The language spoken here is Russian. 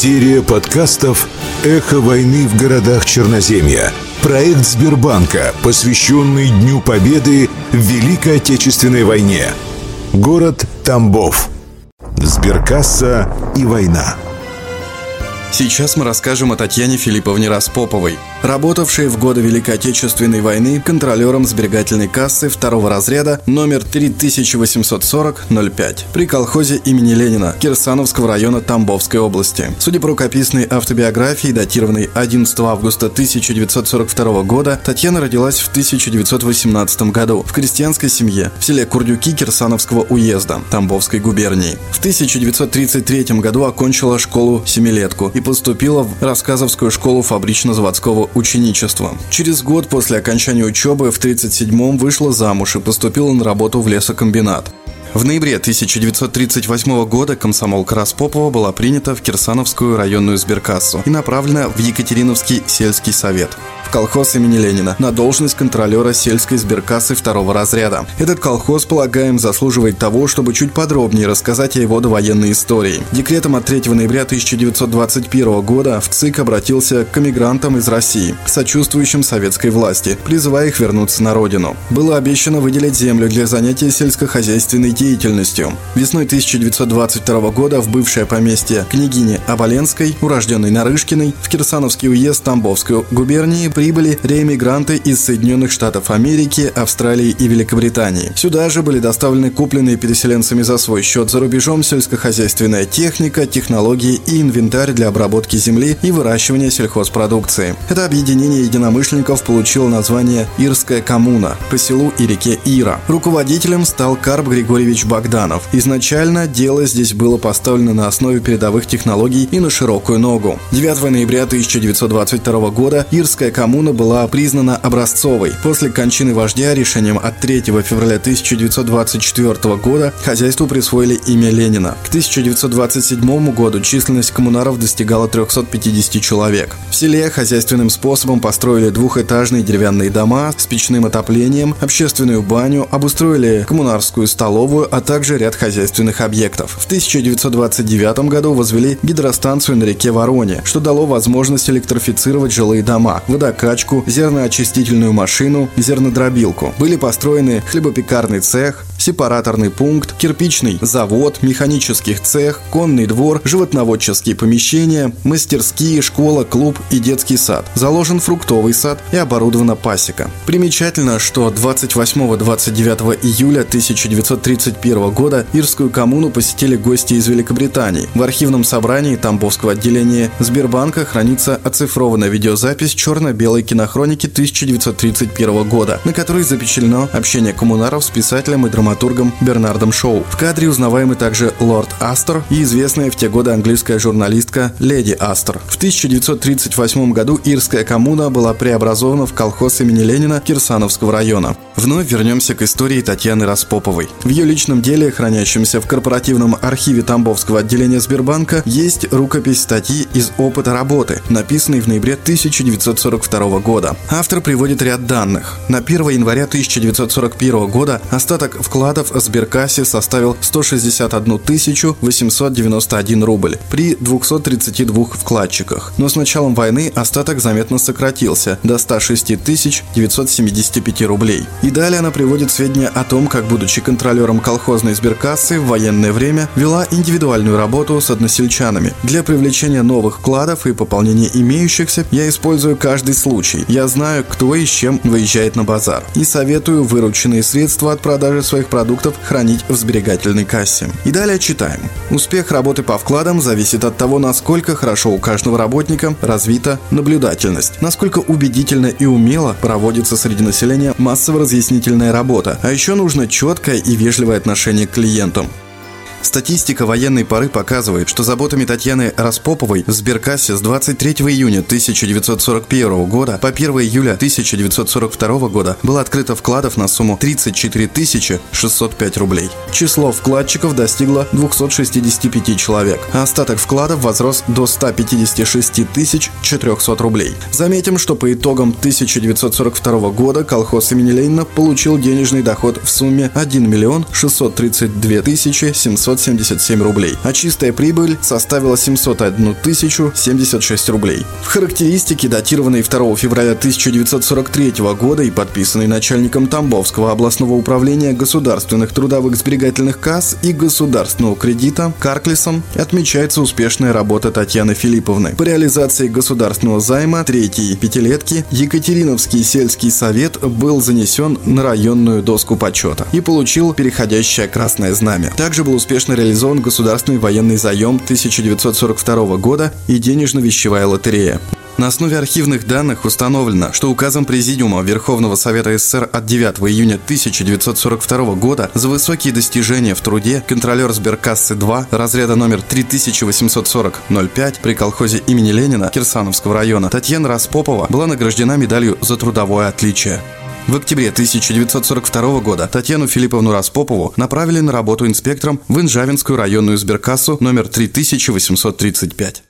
Серия подкастов «Эхо войны в городах Черноземья». Проект Сбербанка, посвященный Дню Победы в Великой Отечественной войне. Город Тамбов. Сберкасса и война. Сейчас мы расскажем о Татьяне Филипповне Распоповой, работавшей в годы Великой Отечественной войны контролером сберегательной кассы второго разряда номер 3840-05 при колхозе имени Ленина Кирсановского района Тамбовской области. Судя по рукописной автобиографии, датированной 11 августа 1942 года, Татьяна родилась в 1918 году в крестьянской семье в селе Курдюки Кирсановского уезда Тамбовской губернии. В 1933 году окончила школу-семилетку и поступила в Рассказовскую школу фабрично-заводского ученичества. Через год после окончания учебы в 1937-м вышла замуж и поступила на работу в лесокомбинат. В ноябре 1938 года комсомолка Распопова была принята в Кирсановскую районную сберкассу и направлена в Екатериновский сельский совет в колхоз имени Ленина на должность контролера сельской сберкассы второго разряда. Этот колхоз, полагаем, заслуживает того, чтобы чуть подробнее рассказать о его довоенной истории. Декретом от 3 ноября 1921 года в ЦИК обратился к эмигрантам из России, сочувствующим советской власти, призывая их вернуться на родину. Было обещано выделить землю для занятия сельскохозяйственной деятельностью. Весной 1922 года в бывшее поместье княгини Оболенской, урожденной Нарышкиной, в Кирсановский уезд Тамбовской губернии прибыли реэмигранты из Соединенных Штатов Америки, Австралии и Великобритании. Сюда же были доставлены купленные переселенцами за свой счет за рубежом сельскохозяйственная техника, технологии и инвентарь для обработки земли и выращивания сельхозпродукции. Это объединение единомышленников получило название «Ирская коммуна» по селу и реке Ира. Руководителем стал Карп Григорьевич Богданов. Изначально дело здесь было поставлено на основе передовых технологий и на широкую ногу. 9 ноября 1922 года Ирская коммуна была признана образцовой. После кончины вождя решением от 3 февраля 1924 года хозяйству присвоили имя Ленина. К 1927 году численность коммунаров достигала 350 человек. В селе хозяйственным способом построили двухэтажные деревянные дома с печным отоплением, общественную баню, обустроили коммунарскую столовую, а также ряд хозяйственных объектов. В 1929 году возвели гидростанцию на реке Вороне, что дало возможность электрифицировать жилые дома, водоканал качку, зерноочистительную машину, зернодробилку. Были построены хлебопекарный цех, сепараторный пункт, кирпичный завод, механический цех, конный двор, животноводческие помещения, мастерские, школа, клуб и детский сад. Заложен фруктовый сад и оборудована пасека. Примечательно, что 28-29 июля 1931 года Ирскую коммуну посетили гости из Великобритании. В архивном собрании Тамбовского отделения Сбербанка хранится оцифрованная видеозапись черно-белой кинохроники 1931 года, на которой запечатлено общение коммунаров с писателем и драматургом Бернардом Шоу. В кадре узнаваемый также лорд Астер и известная в те годы английская журналистка Леди Астер. В 1938 году Ирская коммуна была преобразована в колхоз имени Ленина Кирсановского района. Вновь вернемся к истории Татьяны Распоповой. В ее личном деле, хранящемся в корпоративном архиве Тамбовского отделения Сбербанка, есть рукопись статьи из опыта работы, написанной в ноябре 1942 года. Автор приводит ряд данных. На 1 января 1941 года остаток вкладов в Сберкассе составил 161 891 рубль при 232 вкладчиках. Но с началом войны остаток заметно сократился до 106 975 рублей. И далее она приводит сведения о том, как, будучи контролером колхозной сберкассы в военное время, вела индивидуальную работу с односельчанами. Для привлечения новых вкладов и пополнения имеющихся я использую каждый случай. Я знаю, кто и с чем выезжает на базар. И советую вырученные средства от продажи своих продуктов хранить в сберегательной кассе. И далее читаем. Успех работы по вкладам зависит от того, насколько хорошо у каждого работника развита наблюдательность, насколько убедительно и умело проводится среди населения массово разъяснение разъяснительная работа. А еще нужно четкое и вежливое отношение к клиентам. Статистика военной поры показывает, что заботами Татьяны Распоповой в Сберкассе с 23 июня 1941 года по 1 июля 1942 года было открыто вкладов на сумму 34 605 рублей. Число вкладчиков достигло 265 человек, а остаток вкладов возрос до 156 400 рублей. Заметим, что по итогам 1942 года колхоз имени Ленина получил денежный доход в сумме 1 миллион 632 700 777 рублей, а чистая прибыль составила 701 тысячу 76 рублей. В характеристике, датированной 2 февраля 1943 года и подписанной начальником Тамбовского областного управления государственных трудовых сберегательных касс и государственного кредита Карклисом, отмечается успешная работа Татьяны Филипповны. По реализации государственного займа третьей пятилетки Екатериновский сельский совет был занесен на районную доску почета и получил переходящее красное знамя. Также был успешно реализован государственный военный заем 1942 года и денежно-вещевая лотерея. На основе архивных данных установлено, что указом Президиума Верховного Совета СССР от 9 июня 1942 года за высокие достижения в труде контролер сберкассы 2 разряда номер 3840-05 при колхозе имени Ленина Кирсановского района Татьяна Распопова была награждена медалью за трудовое отличие. В октябре 1942 года Татьяну Филипповну Распопову направили на работу инспектором в Инжавинскую районную сберкассу номер 3835.